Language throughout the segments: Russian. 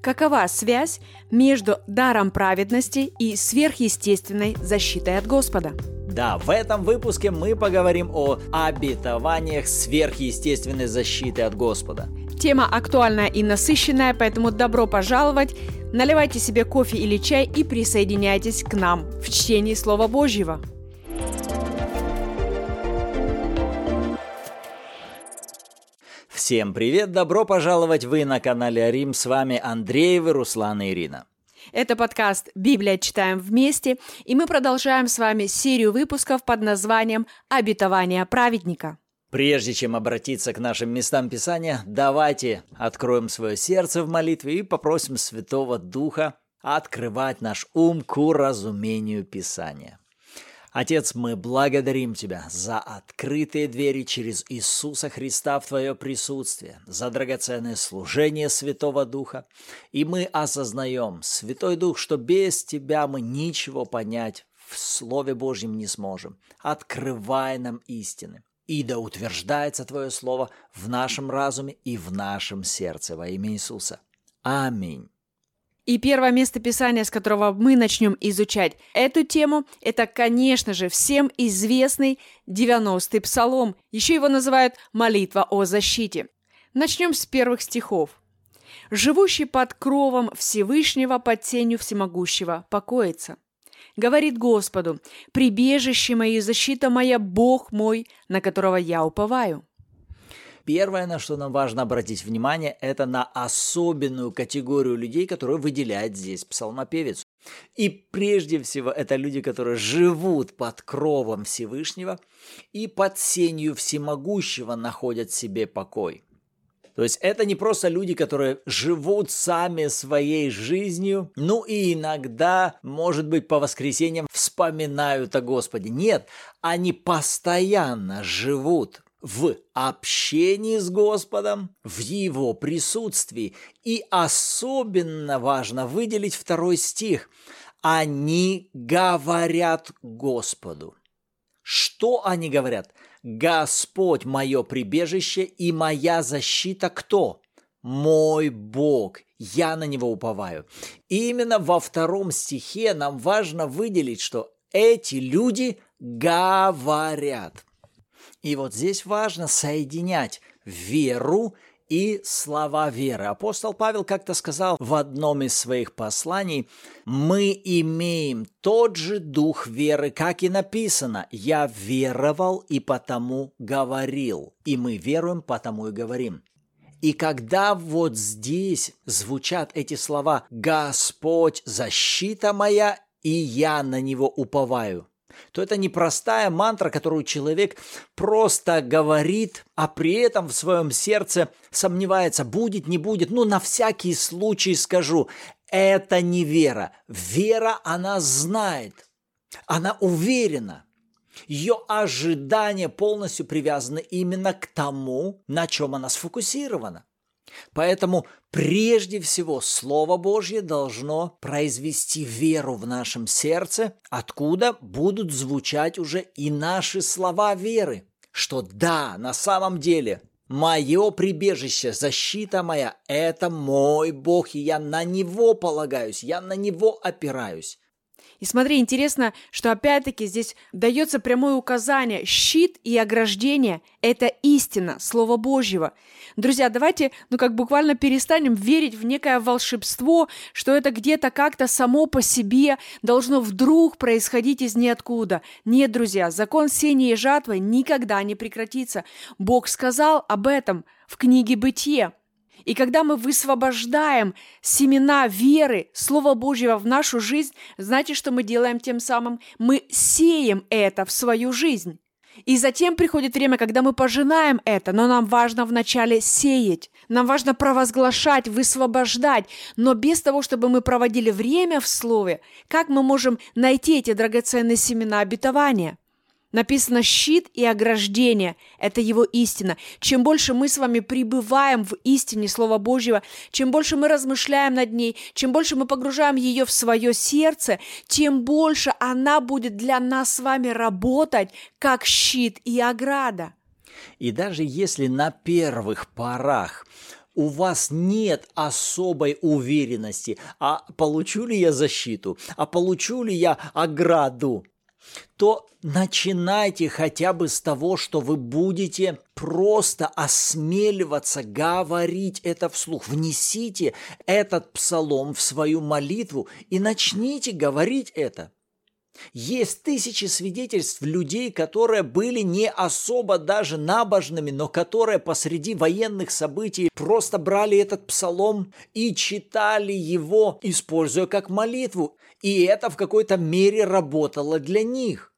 Какова связь между даром праведности и сверхъестественной защитой от Господа? Да, в этом выпуске мы поговорим о обетованиях сверхъестественной защиты от Господа. Тема актуальная и насыщенная, поэтому добро пожаловать. Наливайте себе кофе или чай и присоединяйтесь к нам в чтении Слова Божьего. Всем привет, добро пожаловать вы на канале Рим, с вами Андреевы, Руслан и Ирина. Это подкаст «Библия. Читаем вместе», и мы продолжаем с вами серию выпусков под названием «Обетование праведника». Прежде чем обратиться к нашим местам Писания, давайте откроем свое сердце в молитве и попросим Святого Духа открывать наш ум к разумению Писания. Отец, мы благодарим Тебя за открытые двери через Иисуса Христа в Твое присутствие, за драгоценное служение Святого Духа. И мы осознаем, Святой Дух, что без Тебя мы ничего понять в Слове Божьем не сможем. Открывай нам истины. И да утверждается Твое Слово в нашем разуме и в нашем сердце во имя Иисуса. Аминь. И первое место Писания, с которого мы начнем изучать эту тему, это, конечно же, всем известный 90-й псалом. Еще его называют «молитва о защите». Начнем с первых стихов. «Живущий под кровом Всевышнего, под тенью Всемогущего, покоится. Говорит Господу, прибежище мое защита моя, Бог мой, на которого я уповаю». Первое, на что нам важно обратить внимание, это на особенную категорию людей, которую выделяет здесь псалмопевец. И прежде всего это люди, которые живут под кровом Всевышнего и под сенью Всемогущего находят себе покой. То есть это не просто люди, которые живут сами своей жизнью, ну и иногда, может быть, по воскресеньям вспоминают о Господе. Нет, они постоянно живут в общении с Господом, в Его присутствии. И особенно важно выделить второй стих. Они говорят Господу. Что они говорят? Господь мое прибежище и моя защита кто? Мой Бог, я на него уповаю. И именно во втором стихе нам важно выделить, что эти люди говорят. И вот здесь важно соединять веру и слова веры. Апостол Павел как-то сказал в одном из своих посланий, «Мы имеем тот же дух веры, как и написано, «Я веровал и потому говорил», и мы веруем, потому и говорим». И когда вот здесь звучат эти слова «Господь, защита моя, и я на него уповаю», то это не простая мантра, которую человек просто говорит, а при этом в своем сердце сомневается, будет, не будет. Ну, на всякий случай скажу, это не вера. Вера, она знает, она уверена. Ее ожидания полностью привязаны именно к тому, на чем она сфокусирована. Поэтому прежде всего Слово Божье должно произвести веру в нашем сердце, откуда будут звучать уже и наши слова веры, что да, на самом деле Мое прибежище, защита моя – это мой Бог, и я на Него полагаюсь, я на Него опираюсь. И смотри, интересно, что опять-таки здесь дается прямое указание. Щит и ограждение – это истина, Слово Божьего. Друзья, давайте, ну как буквально перестанем верить в некое волшебство, что это где-то как-то само по себе должно вдруг происходить из ниоткуда. Нет, друзья, закон сения и жатвы никогда не прекратится. Бог сказал об этом в книге «Бытие». И когда мы высвобождаем семена веры, Слова Божьего в нашу жизнь, знаете, что мы делаем тем самым? Мы сеем это в свою жизнь. И затем приходит время, когда мы пожинаем это, но нам важно вначале сеять, нам важно провозглашать, высвобождать, но без того, чтобы мы проводили время в Слове, как мы можем найти эти драгоценные семена обетования – Написано «щит и ограждение» – это его истина. Чем больше мы с вами пребываем в истине Слова Божьего, чем больше мы размышляем над ней, чем больше мы погружаем ее в свое сердце, тем больше она будет для нас с вами работать как щит и ограда. И даже если на первых порах у вас нет особой уверенности, а получу ли я защиту, а получу ли я ограду, то начинайте хотя бы с того, что вы будете просто осмеливаться говорить это вслух. Внесите этот псалом в свою молитву и начните говорить это. Есть тысячи свидетельств людей, которые были не особо даже набожными, но которые посреди военных событий просто брали этот псалом и читали его, используя как молитву. И это в какой-то мере работало для них.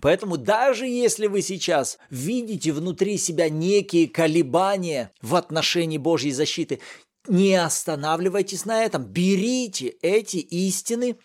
Поэтому даже если вы сейчас видите внутри себя некие колебания в отношении Божьей защиты, не останавливайтесь на этом, берите эти истины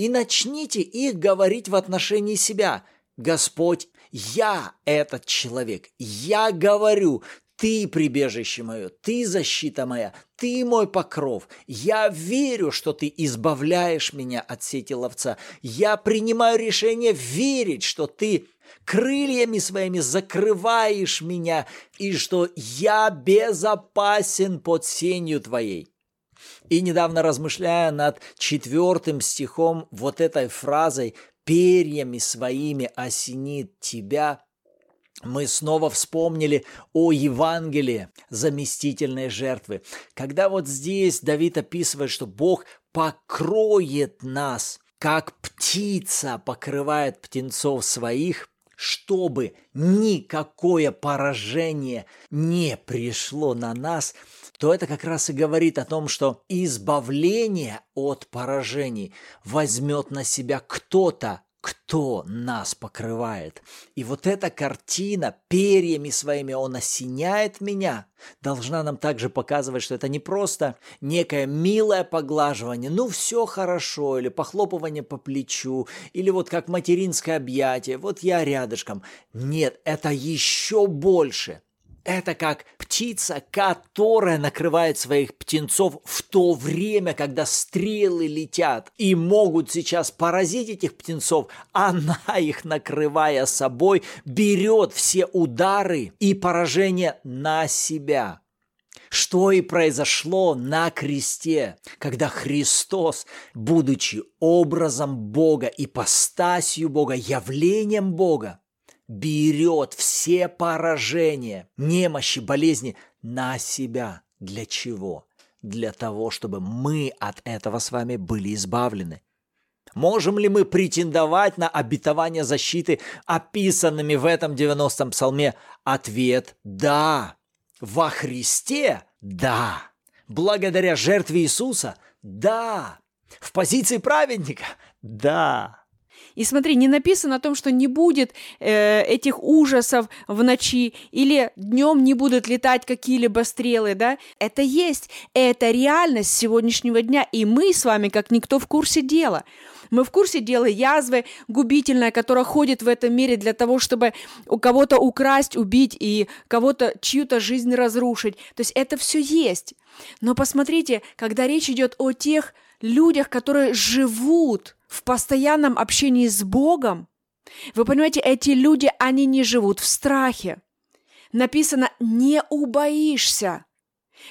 и начните их говорить в отношении себя. Господь, я этот человек, я говорю, ты прибежище мое, ты защита моя, ты мой покров. Я верю, что ты избавляешь меня от сети ловца. Я принимаю решение верить, что ты крыльями своими закрываешь меня и что я безопасен под сенью твоей. И недавно размышляя над четвертым стихом вот этой фразой «перьями своими осенит тебя», мы снова вспомнили о Евангелии заместительной жертвы. Когда вот здесь Давид описывает, что Бог покроет нас, как птица покрывает птенцов своих, чтобы никакое поражение не пришло на нас, то это как раз и говорит о том, что избавление от поражений возьмет на себя кто-то, кто нас покрывает. И вот эта картина перьями своими он осеняет меня, должна нам также показывать, что это не просто некое милое поглаживание, ну все хорошо, или похлопывание по плечу, или вот как материнское объятие, вот я рядышком. Нет, это еще больше – это как птица, которая накрывает своих птенцов в то время, когда стрелы летят и могут сейчас поразить этих птенцов. Она их, накрывая собой, берет все удары и поражения на себя. Что и произошло на кресте, когда Христос, будучи образом Бога, ипостасью Бога, явлением Бога, берет все поражения, немощи, болезни на себя. Для чего? Для того, чтобы мы от этого с вами были избавлены. Можем ли мы претендовать на обетование защиты, описанными в этом 90-м псалме? Ответ – да. Во Христе – да. Благодаря жертве Иисуса – да. В позиции праведника – да. И смотри, не написано о том, что не будет э, этих ужасов в ночи или днем не будут летать какие-либо стрелы, да? Это есть, это реальность сегодняшнего дня, и мы с вами, как никто, в курсе дела. Мы в курсе дела язвы губительная, которая ходит в этом мире для того, чтобы у кого-то украсть, убить и кого-то чью-то жизнь разрушить. То есть это все есть. Но посмотрите, когда речь идет о тех людях, которые живут в постоянном общении с Богом, вы понимаете, эти люди, они не живут в страхе. Написано «не убоишься».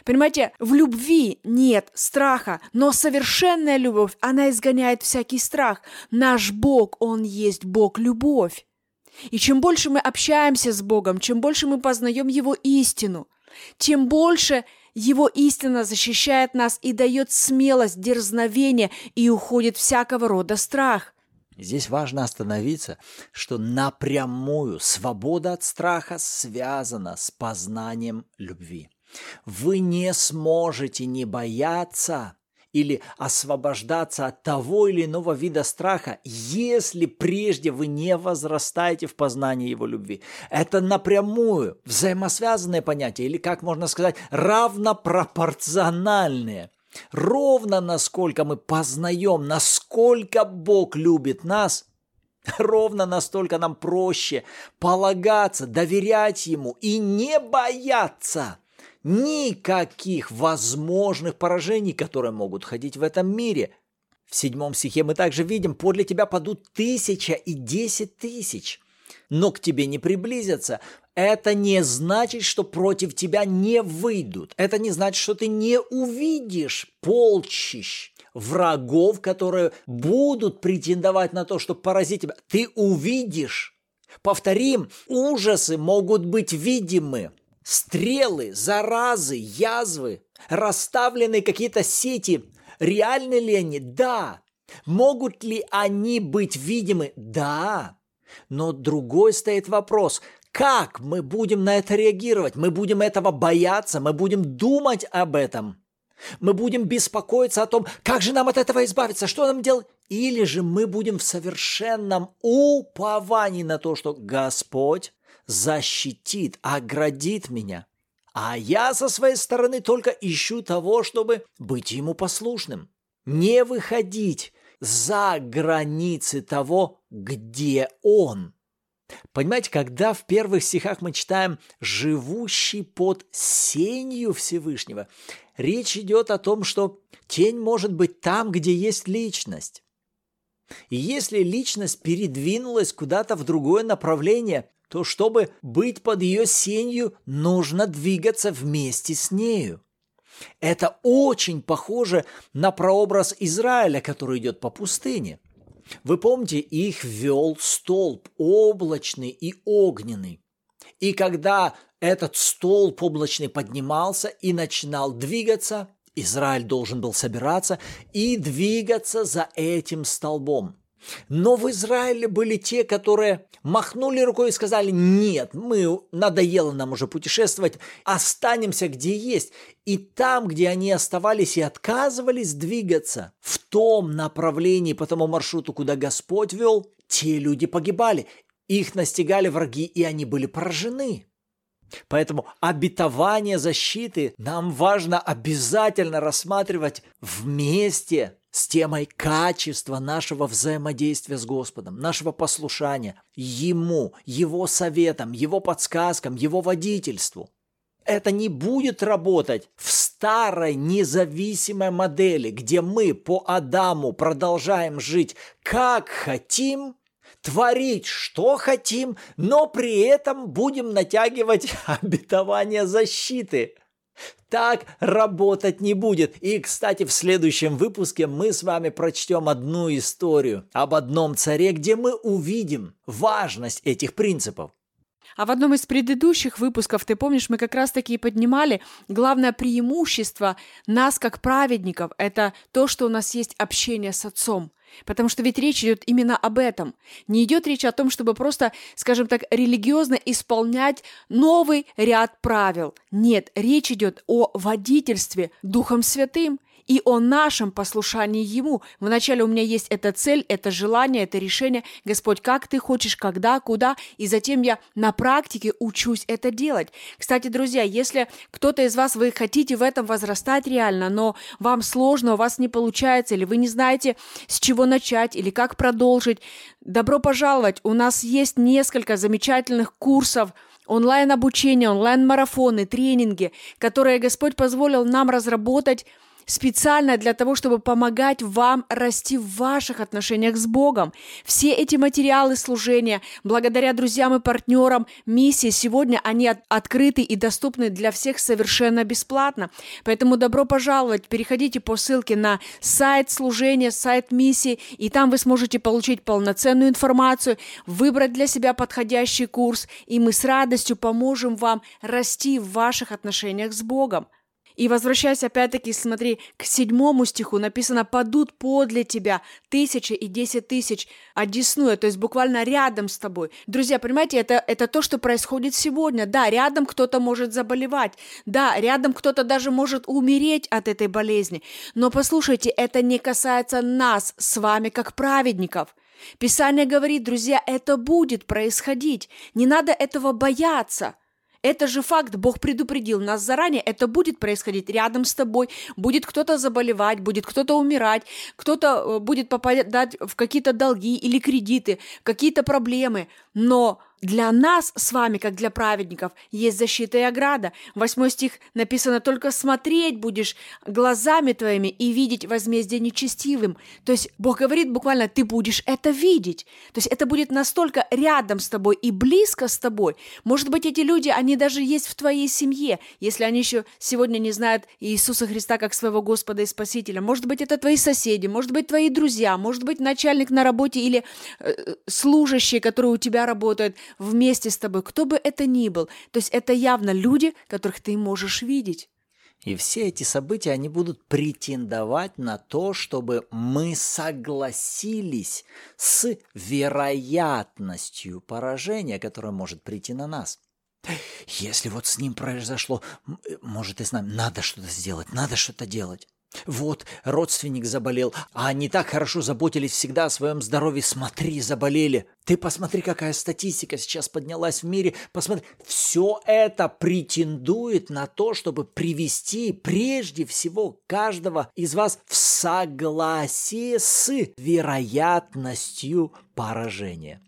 Понимаете, в любви нет страха, но совершенная любовь, она изгоняет всякий страх. Наш Бог, Он есть Бог-любовь. И чем больше мы общаемся с Богом, чем больше мы познаем Его истину, тем больше его истина защищает нас и дает смелость, дерзновение, и уходит всякого рода страх. Здесь важно остановиться, что напрямую свобода от страха связана с познанием любви. Вы не сможете не бояться или освобождаться от того или иного вида страха, если прежде вы не возрастаете в познании его любви. Это напрямую взаимосвязанные понятия, или, как можно сказать, равнопропорциональные. Ровно насколько мы познаем, насколько Бог любит нас, ровно настолько нам проще полагаться, доверять Ему и не бояться – никаких возможных поражений, которые могут ходить в этом мире. В седьмом стихе мы также видим, подле тебя падут тысяча и десять тысяч, но к тебе не приблизятся. это не значит, что против тебя не выйдут. Это не значит, что ты не увидишь полчищ врагов, которые будут претендовать на то, чтобы поразить тебя. Ты увидишь. Повторим, ужасы могут быть видимы. Стрелы, заразы, язвы, расставлены какие-то сети. Реальны ли они? Да. Могут ли они быть видимы? Да. Но другой стоит вопрос, как мы будем на это реагировать? Мы будем этого бояться, мы будем думать об этом. Мы будем беспокоиться о том, как же нам от этого избавиться, что нам делать. Или же мы будем в совершенном уповании на то, что Господь защитит, оградит меня. А я со своей стороны только ищу того, чтобы быть ему послушным. Не выходить за границы того, где он. Понимаете, когда в первых стихах мы читаем «живущий под сенью Всевышнего», речь идет о том, что тень может быть там, где есть личность. И если личность передвинулась куда-то в другое направление, то чтобы быть под ее сенью, нужно двигаться вместе с нею. Это очень похоже на прообраз Израиля, который идет по пустыне. Вы помните, их вел столб облачный и огненный. И когда этот столб облачный поднимался и начинал двигаться, Израиль должен был собираться и двигаться за этим столбом. Но в Израиле были те, которые махнули рукой и сказали, нет, мы, надоело нам уже путешествовать, останемся где есть. И там, где они оставались и отказывались двигаться в том направлении, по тому маршруту, куда Господь вел, те люди погибали. Их настигали враги, и они были поражены. Поэтому обетование защиты нам важно обязательно рассматривать вместе с темой качества нашего взаимодействия с Господом, нашего послушания Ему, Его советам, Его подсказкам, Его водительству. Это не будет работать в старой независимой модели, где мы по Адаму продолжаем жить как хотим, творить, что хотим, но при этом будем натягивать обетование защиты – так работать не будет. И, кстати, в следующем выпуске мы с вами прочтем одну историю об одном царе, где мы увидим важность этих принципов. А в одном из предыдущих выпусков, ты помнишь, мы как раз-таки и поднимали главное преимущество нас как праведников – это то, что у нас есть общение с Отцом. Потому что ведь речь идет именно об этом. Не идет речь о том, чтобы просто, скажем так, религиозно исполнять новый ряд правил. Нет, речь идет о водительстве Духом Святым и о нашем послушании Ему. Вначале у меня есть эта цель, это желание, это решение. Господь, как ты хочешь, когда, куда. И затем я на практике учусь это делать. Кстати, друзья, если кто-то из вас, вы хотите в этом возрастать реально, но вам сложно, у вас не получается, или вы не знаете, с чего начать, или как продолжить, добро пожаловать. У нас есть несколько замечательных курсов, онлайн-обучение, онлайн-марафоны, тренинги, которые Господь позволил нам разработать специально для того, чтобы помогать вам расти в ваших отношениях с Богом. Все эти материалы служения, благодаря друзьям и партнерам миссии, сегодня они от- открыты и доступны для всех совершенно бесплатно. Поэтому добро пожаловать, переходите по ссылке на сайт служения, сайт миссии, и там вы сможете получить полноценную информацию, выбрать для себя подходящий курс, и мы с радостью поможем вам расти в ваших отношениях с Богом. И возвращаясь опять-таки, смотри, к седьмому стиху написано «падут подле тебя тысячи и десять тысяч, одесную», то есть буквально рядом с тобой. Друзья, понимаете, это, это то, что происходит сегодня. Да, рядом кто-то может заболевать, да, рядом кто-то даже может умереть от этой болезни. Но послушайте, это не касается нас с вами как праведников. Писание говорит, друзья, это будет происходить. Не надо этого бояться. Это же факт, Бог предупредил нас заранее, это будет происходить рядом с тобой, будет кто-то заболевать, будет кто-то умирать, кто-то э, будет попадать в какие-то долги или кредиты, какие-то проблемы, но для нас с вами, как для праведников, есть защита и ограда. Восьмой стих написано, только смотреть будешь глазами твоими и видеть возмездие нечестивым. То есть Бог говорит буквально, ты будешь это видеть. То есть это будет настолько рядом с тобой и близко с тобой. Может быть, эти люди, они даже есть в твоей семье, если они еще сегодня не знают Иисуса Христа как своего Господа и Спасителя. Может быть, это твои соседи, может быть, твои друзья, может быть, начальник на работе или э, служащие, которые у тебя работают вместе с тобой, кто бы это ни был. То есть это явно люди, которых ты можешь видеть. И все эти события, они будут претендовать на то, чтобы мы согласились с вероятностью поражения, которое может прийти на нас. Если вот с ним произошло, может и с нами, надо что-то сделать, надо что-то делать. Вот, родственник заболел, а они так хорошо заботились всегда о своем здоровье. Смотри, заболели. Ты посмотри, какая статистика сейчас поднялась в мире. Посмотри, все это претендует на то, чтобы привести прежде всего каждого из вас в согласие с вероятностью поражения.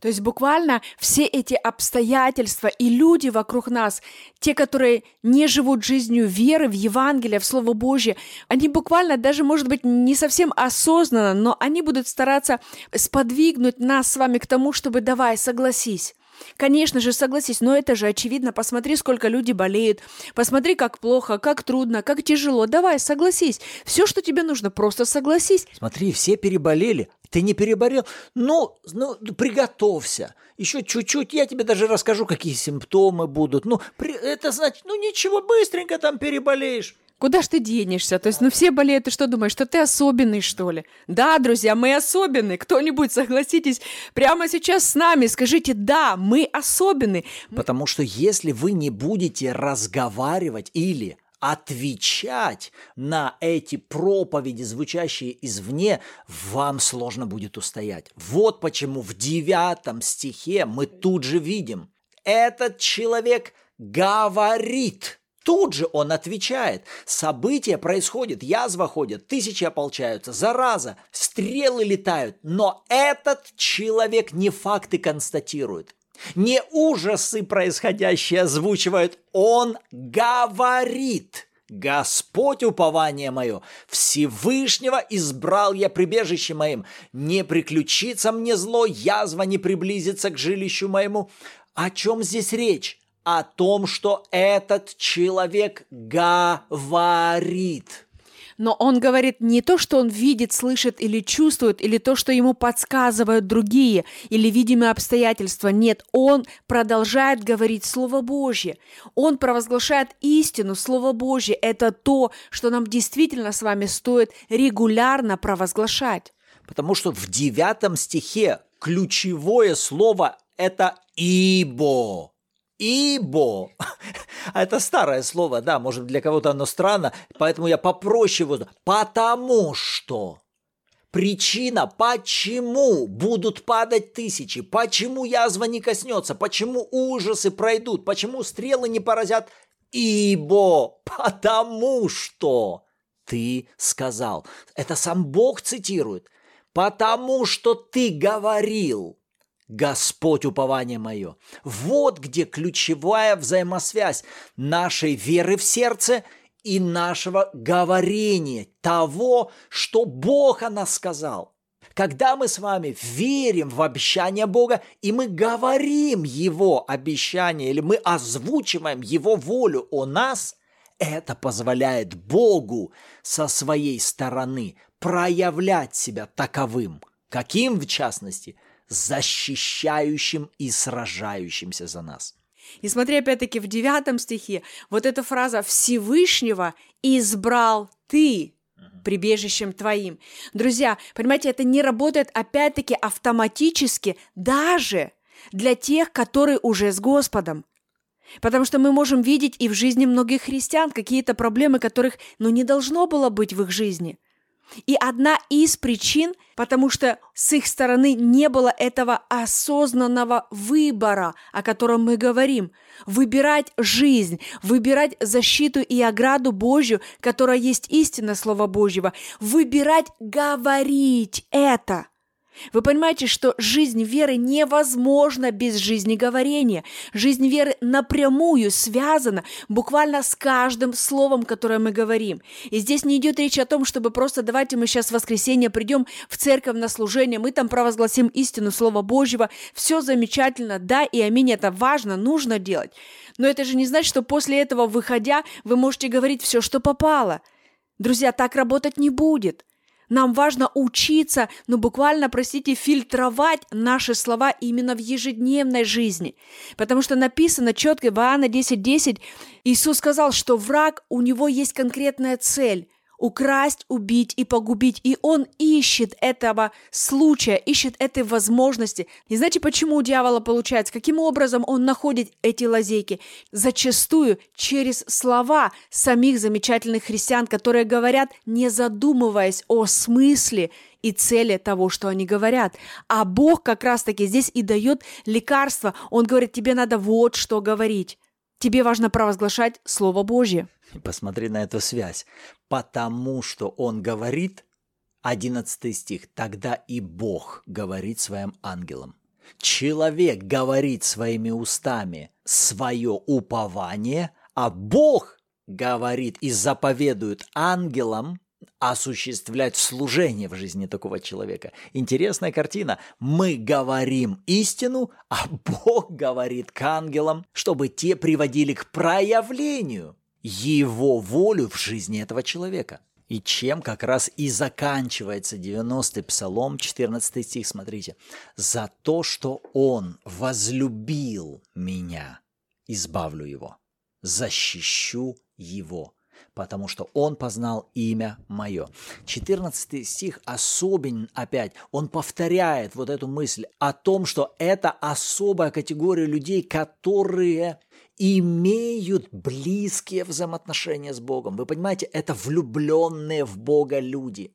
То есть буквально все эти обстоятельства и люди вокруг нас, те, которые не живут жизнью веры в Евангелие, в Слово Божье, они буквально даже, может быть, не совсем осознанно, но они будут стараться сподвигнуть нас с вами к тому, чтобы давай, согласись. Конечно же, согласись, но это же очевидно. Посмотри, сколько люди болеют. Посмотри, как плохо, как трудно, как тяжело. Давай, согласись. Все, что тебе нужно, просто согласись. Смотри, все переболели. Ты не переболел? Ну, ну приготовься. Еще чуть-чуть, я тебе даже расскажу, какие симптомы будут. Ну, при, это значит, ну ничего, быстренько там переболеешь. Куда ж ты денешься? То есть, ну все болеют, ты что думаешь, что ты особенный, что ли? Да, друзья, мы особенные. Кто-нибудь, согласитесь, прямо сейчас с нами, скажите, да, мы особенные. Потому что если вы не будете разговаривать или отвечать на эти проповеди, звучащие извне, вам сложно будет устоять. Вот почему в девятом стихе мы тут же видим, этот человек говорит – Тут же он отвечает. События происходят, язва ходит, тысячи ополчаются, зараза, стрелы летают. Но этот человек не факты констатирует, не ужасы происходящие озвучивает. Он говорит. Господь упование мое, Всевышнего избрал я прибежище моим. Не приключится мне зло, язва не приблизится к жилищу моему. О чем здесь речь? О том, что этот человек говорит. Но он говорит не то, что он видит, слышит или чувствует, или то, что ему подсказывают другие, или видимые обстоятельства. Нет, он продолжает говорить Слово Божье. Он провозглашает истину, Слово Божье. Это то, что нам действительно с вами стоит регулярно провозглашать. Потому что в девятом стихе ключевое слово – это «ибо». Ибо. Это старое слово, да, может для кого-то оно странно, поэтому я попроще его. Потому что. Причина, почему будут падать тысячи, почему язва не коснется, почему ужасы пройдут, почему стрелы не поразят, ибо, потому что ты сказал. Это сам Бог цитирует. Потому что ты говорил. Господь упование мое. Вот где ключевая взаимосвязь нашей веры в сердце и нашего говорения, того, что Бог о нас сказал. Когда мы с вами верим в обещание Бога, и мы говорим Его обещание, или мы озвучиваем Его волю о нас, это позволяет Богу со своей стороны проявлять себя таковым. Каким, в частности – защищающим и сражающимся за нас. И смотри, опять-таки, в девятом стихе, вот эта фраза «Всевышнего избрал ты», прибежищем твоим. Друзья, понимаете, это не работает опять-таки автоматически даже для тех, которые уже с Господом. Потому что мы можем видеть и в жизни многих христиан какие-то проблемы, которых ну, не должно было быть в их жизни – и одна из причин, потому что с их стороны не было этого осознанного выбора, о котором мы говорим. Выбирать жизнь, выбирать защиту и ограду Божью, которая есть истина Слова Божьего. Выбирать говорить это. Вы понимаете, что жизнь веры невозможна без жизни говорения. Жизнь веры напрямую связана буквально с каждым словом, которое мы говорим. И здесь не идет речь о том, чтобы просто давайте мы сейчас в воскресенье придем в церковь на служение, мы там провозгласим истину Слова Божьего. Все замечательно, да, и аминь, это важно, нужно делать. Но это же не значит, что после этого, выходя, вы можете говорить все, что попало. Друзья, так работать не будет. Нам важно учиться, ну буквально, простите, фильтровать наши слова именно в ежедневной жизни. Потому что написано четко в Иоанна 10.10, 10, Иисус сказал, что враг, у него есть конкретная цель – украсть, убить и погубить. И он ищет этого случая, ищет этой возможности. И знаете, почему у дьявола получается? Каким образом он находит эти лазейки? Зачастую через слова самих замечательных христиан, которые говорят, не задумываясь о смысле и цели того, что они говорят. А Бог как раз-таки здесь и дает лекарство. Он говорит, тебе надо вот что говорить. Тебе важно провозглашать Слово Божье. Посмотри на эту связь. Потому что он говорит, 11 стих, тогда и Бог говорит своим ангелам. Человек говорит своими устами свое упование, а Бог говорит и заповедует ангелам осуществлять служение в жизни такого человека. Интересная картина. Мы говорим истину, а Бог говорит к ангелам, чтобы те приводили к проявлению его волю в жизни этого человека. И чем как раз и заканчивается 90-й псалом, 14 стих, смотрите. «За то, что он возлюбил меня, избавлю его, защищу его, потому что он познал имя мое». 14 стих особен опять, он повторяет вот эту мысль о том, что это особая категория людей, которые имеют близкие взаимоотношения с Богом. Вы понимаете, это влюбленные в Бога люди.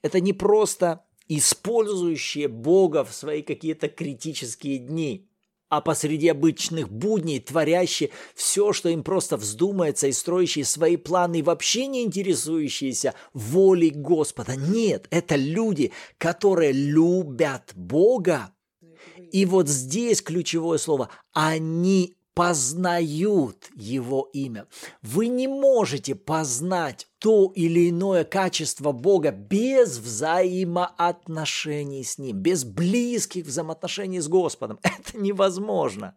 Это не просто использующие Бога в свои какие-то критические дни, а посреди обычных будней творящие все, что им просто вздумается, и строящие свои планы, и вообще не интересующиеся волей Господа. Нет, это люди, которые любят Бога. И вот здесь ключевое слово. Они познают Его имя. Вы не можете познать то или иное качество Бога без взаимоотношений с Ним, без близких взаимоотношений с Господом. Это невозможно.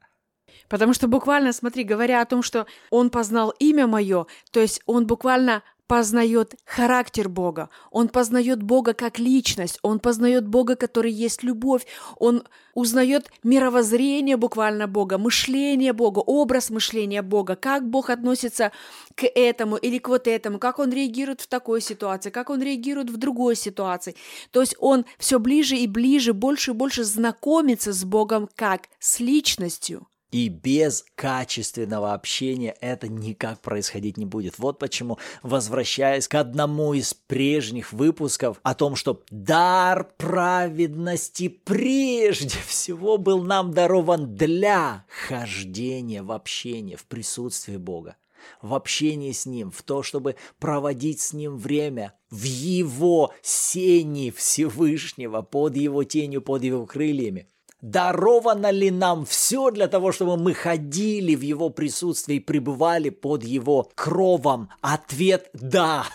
Потому что буквально, смотри, говоря о том, что он познал имя мое, то есть он буквально познает характер Бога, он познает Бога как личность, он познает Бога, который есть любовь, он узнает мировоззрение буквально Бога, мышление Бога, образ мышления Бога, как Бог относится к этому или к вот этому, как он реагирует в такой ситуации, как он реагирует в другой ситуации. То есть он все ближе и ближе, больше и больше знакомится с Богом как с личностью. И без качественного общения это никак происходить не будет. Вот почему, возвращаясь к одному из прежних выпусков о том, что дар праведности прежде всего был нам дарован для хождения в общение, в присутствии Бога в общении с Ним, в то, чтобы проводить с Ним время в Его сени Всевышнего, под Его тенью, под Его крыльями даровано ли нам все для того, чтобы мы ходили в Его присутствии и пребывали под Его кровом? Ответ – да.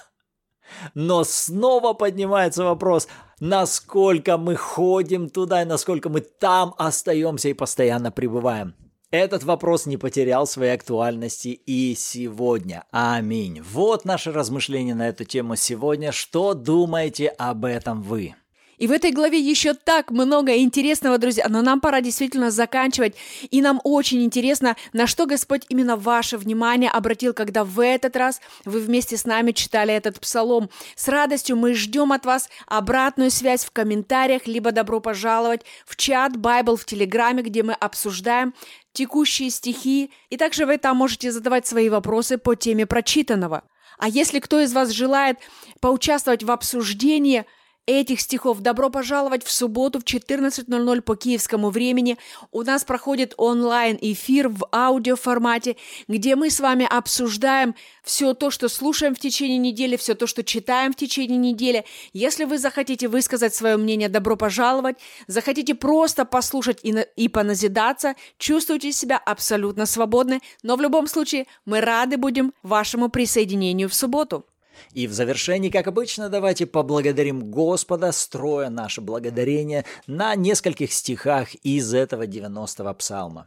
Но снова поднимается вопрос, насколько мы ходим туда и насколько мы там остаемся и постоянно пребываем. Этот вопрос не потерял своей актуальности и сегодня. Аминь. Вот наше размышление на эту тему сегодня. Что думаете об этом вы? И в этой главе еще так много интересного, друзья, но нам пора действительно заканчивать. И нам очень интересно, на что Господь именно ваше внимание обратил, когда в этот раз вы вместе с нами читали этот псалом. С радостью мы ждем от вас обратную связь в комментариях, либо добро пожаловать в чат Bible в Телеграме, где мы обсуждаем текущие стихи, и также вы там можете задавать свои вопросы по теме прочитанного. А если кто из вас желает поучаствовать в обсуждении – этих стихов. Добро пожаловать в субботу в 14.00 по киевскому времени. У нас проходит онлайн-эфир в аудиоформате, где мы с вами обсуждаем все то, что слушаем в течение недели, все то, что читаем в течение недели. Если вы захотите высказать свое мнение, добро пожаловать. Захотите просто послушать и, на, и поназидаться, чувствуйте себя абсолютно свободны. Но в любом случае мы рады будем вашему присоединению в субботу. И в завершении, как обычно, давайте поблагодарим Господа, строя наше благодарение на нескольких стихах из этого 90-го псалма.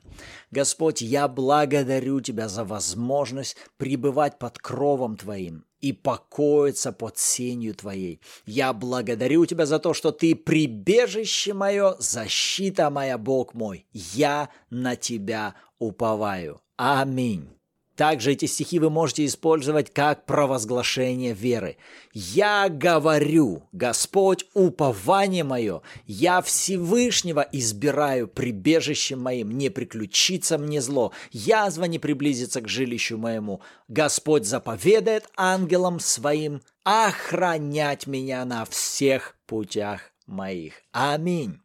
Господь, я благодарю Тебя за возможность пребывать под кровом Твоим и покоиться под сенью Твоей. Я благодарю Тебя за то, что Ты прибежище мое, защита моя, Бог мой. Я на Тебя уповаю. Аминь. Также эти стихи вы можете использовать как провозглашение веры. «Я говорю, Господь, упование мое, я Всевышнего избираю прибежищем моим, не приключится мне зло, язва не приблизится к жилищу моему. Господь заповедает ангелам своим охранять меня на всех путях моих». Аминь.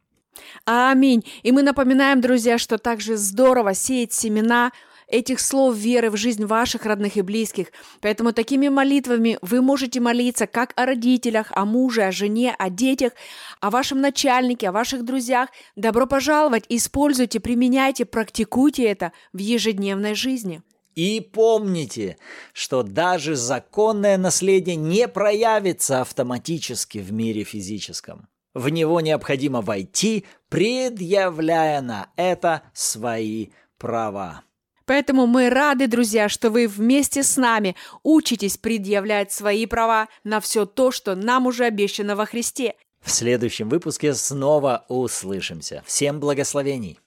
Аминь. И мы напоминаем, друзья, что также здорово сеять семена – этих слов веры в жизнь ваших родных и близких. Поэтому такими молитвами вы можете молиться как о родителях, о муже, о жене, о детях, о вашем начальнике, о ваших друзьях. Добро пожаловать, используйте, применяйте, практикуйте это в ежедневной жизни. И помните, что даже законное наследие не проявится автоматически в мире физическом. В него необходимо войти, предъявляя на это свои права. Поэтому мы рады, друзья, что вы вместе с нами учитесь предъявлять свои права на все то, что нам уже обещано во Христе. В следующем выпуске снова услышимся. Всем благословений!